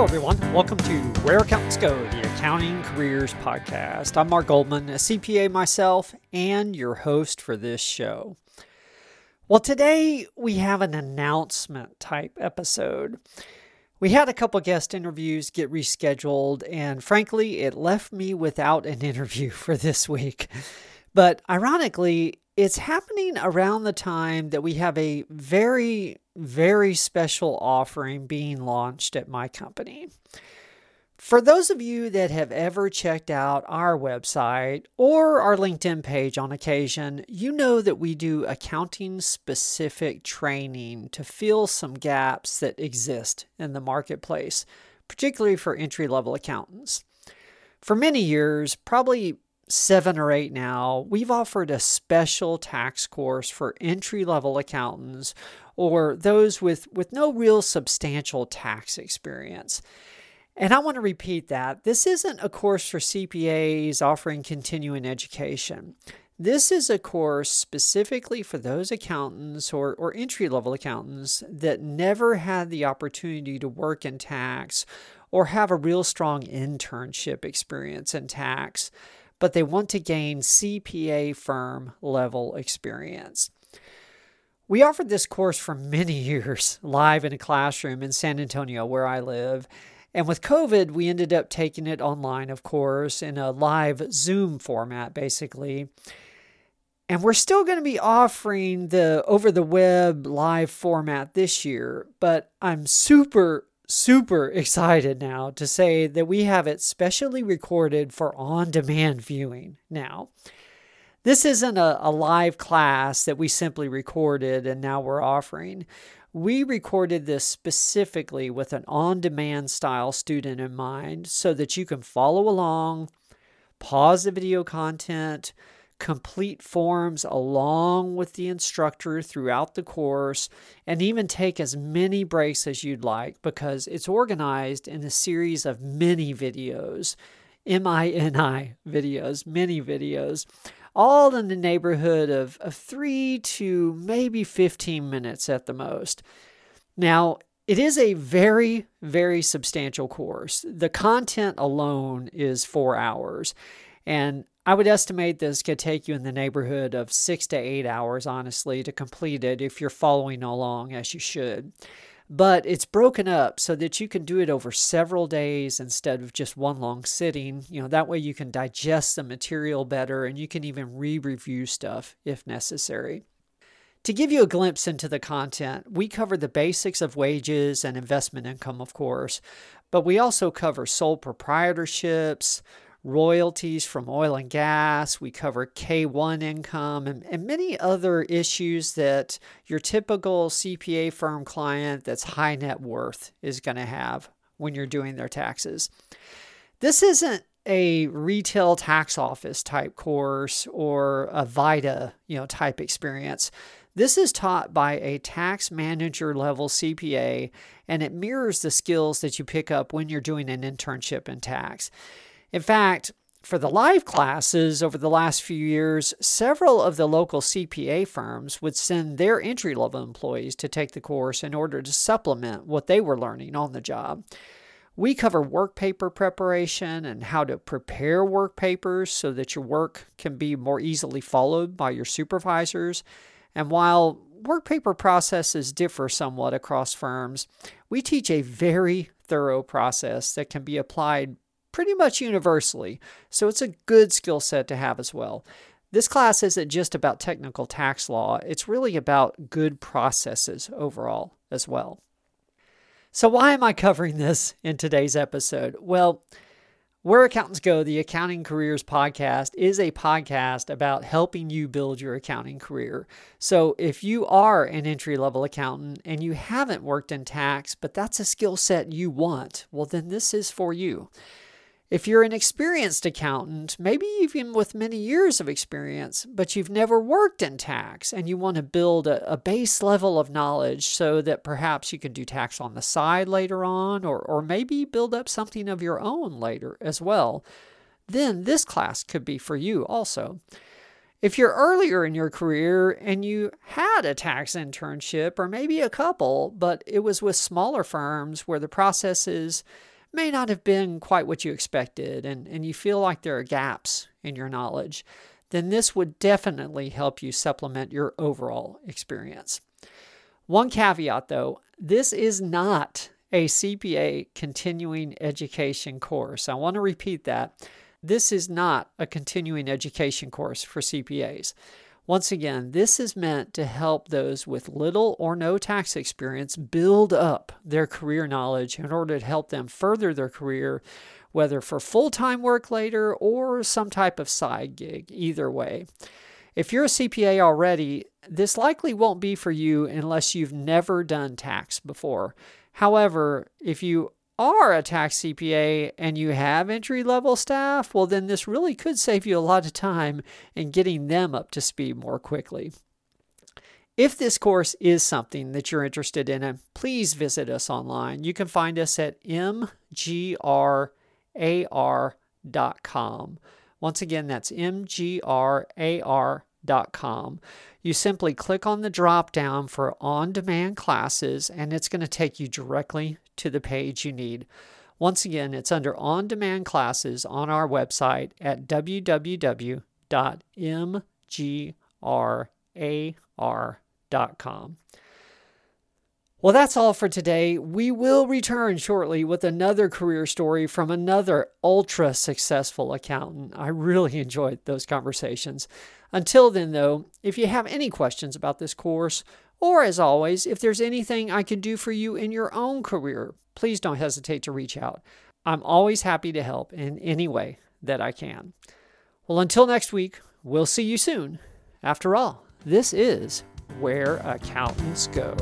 Hello, everyone. Welcome to Where Accountants Go, the Accounting Careers Podcast. I'm Mark Goldman, a CPA myself, and your host for this show. Well, today we have an announcement type episode. We had a couple guest interviews get rescheduled, and frankly, it left me without an interview for this week. But ironically, it's happening around the time that we have a very, very special offering being launched at my company. For those of you that have ever checked out our website or our LinkedIn page on occasion, you know that we do accounting specific training to fill some gaps that exist in the marketplace, particularly for entry level accountants. For many years, probably seven or eight now, we've offered a special tax course for entry level accountants or those with, with no real substantial tax experience. And I want to repeat that this isn't a course for CPAs offering continuing education. This is a course specifically for those accountants or, or entry level accountants that never had the opportunity to work in tax or have a real strong internship experience in tax but they want to gain CPA firm level experience. We offered this course for many years live in a classroom in San Antonio, where I live. And with COVID, we ended up taking it online, of course, in a live Zoom format, basically. And we're still going to be offering the over the web live format this year, but I'm super super excited now to say that we have it specially recorded for on demand viewing now. This isn't a, a, live class that we simply recorded and now we're offering. We recorded this specifically with an on demand style student in mind so that you can follow along, pause the video content, complete forms along with the instructor throughout the course, and even take as many breaks as you'd like because it's organized in a series of mini videos. M I N I videos, mini videos, all in the neighborhood of, of three to maybe 15 minutes at the most. Now, it is a very, very substantial course. The content alone is four hours. And I would estimate this could take you in the neighborhood of six to eight hours, honestly, to complete it if you're following along as you should. But it's broken up so that you can do it over several days instead of just one long sitting. You know, that way you can digest the material better and you can even re review stuff if necessary. To give you a glimpse into the content, we cover the basics of wages and investment income, of course, but we also cover sole proprietorships, royalties from oil and gas. We cover K1 income and, and many other issues that your typical CPA firm client that's high net worth is going to have when you're doing their taxes. This isn't a retail tax office type course or a VITA, you know, type experience. This is taught by a tax manager level CPA and it mirrors the skills that you pick up when you're doing an internship in tax. In fact, for the live classes over the last few years, several of the local CPA firms would send their entry level employees to take the course in order to supplement what they were learning on the job. We cover work paper preparation and how to prepare work papers so that your work can be more easily followed by your supervisors. And while work paper processes differ somewhat across firms, we teach a very thorough process that can be applied pretty much universally, so it's a good skill set to have as well. This class isn't just about technical tax law, it's really about good processes overall as well. So, why am I covering this in today's episode? Well, where Accountants Go, the Accounting Careers Podcast, is a podcast about helping you build your accounting career. So, if you are an entry level accountant and you haven't worked in tax, but that's a skill set you want, well, then this is for you. If you're an experienced accountant, maybe even with many years of experience, but you've never worked in tax and you want to build a, a, base level of knowledge so that perhaps you can do tax on the side later on, or, or maybe build up something of your own later as well, then this class could be for you also. If you're earlier in your career and you had a tax internship or maybe a couple, but it was with smaller firms where the processes may not have been quite what you expected and, and you feel like there are gaps in your knowledge, then this would definitely help you supplement your overall experience. One caveat though, this is not a CPA continuing education course. I want to repeat that. This is not a continuing education course for CPAs. Once again, this is meant to help those with little or no tax experience build up their career knowledge in order to help them further their career, whether for full time work later or some type of side gig, either way. If you're a CPA already, this likely won't be for you unless you've never done tax before. However, if you are a tax CPA and you have entry level staff, well, then this really could save you a lot of time in getting them up to speed more quickly. If this course is something that you're interested in, uh, please visit us online. You can find us at mgrar.com. Once again, that's mgrar.com. You simply click on the drop down for on demand classes, and it's going to take you directly to the page you need. Once again, it's under on demand classes on our website at www.mgrar.com. Well, that's all for today. We will return shortly with another career story from another ultra successful accountant. I really enjoyed those conversations. Until then, though, if you have any questions about this course, or as always, if there's anything I can do for you in your own career, please don't hesitate to reach out. I'm always happy to help in any way that I can. Well, until next week, we'll see you soon. After all, this is where accountants go.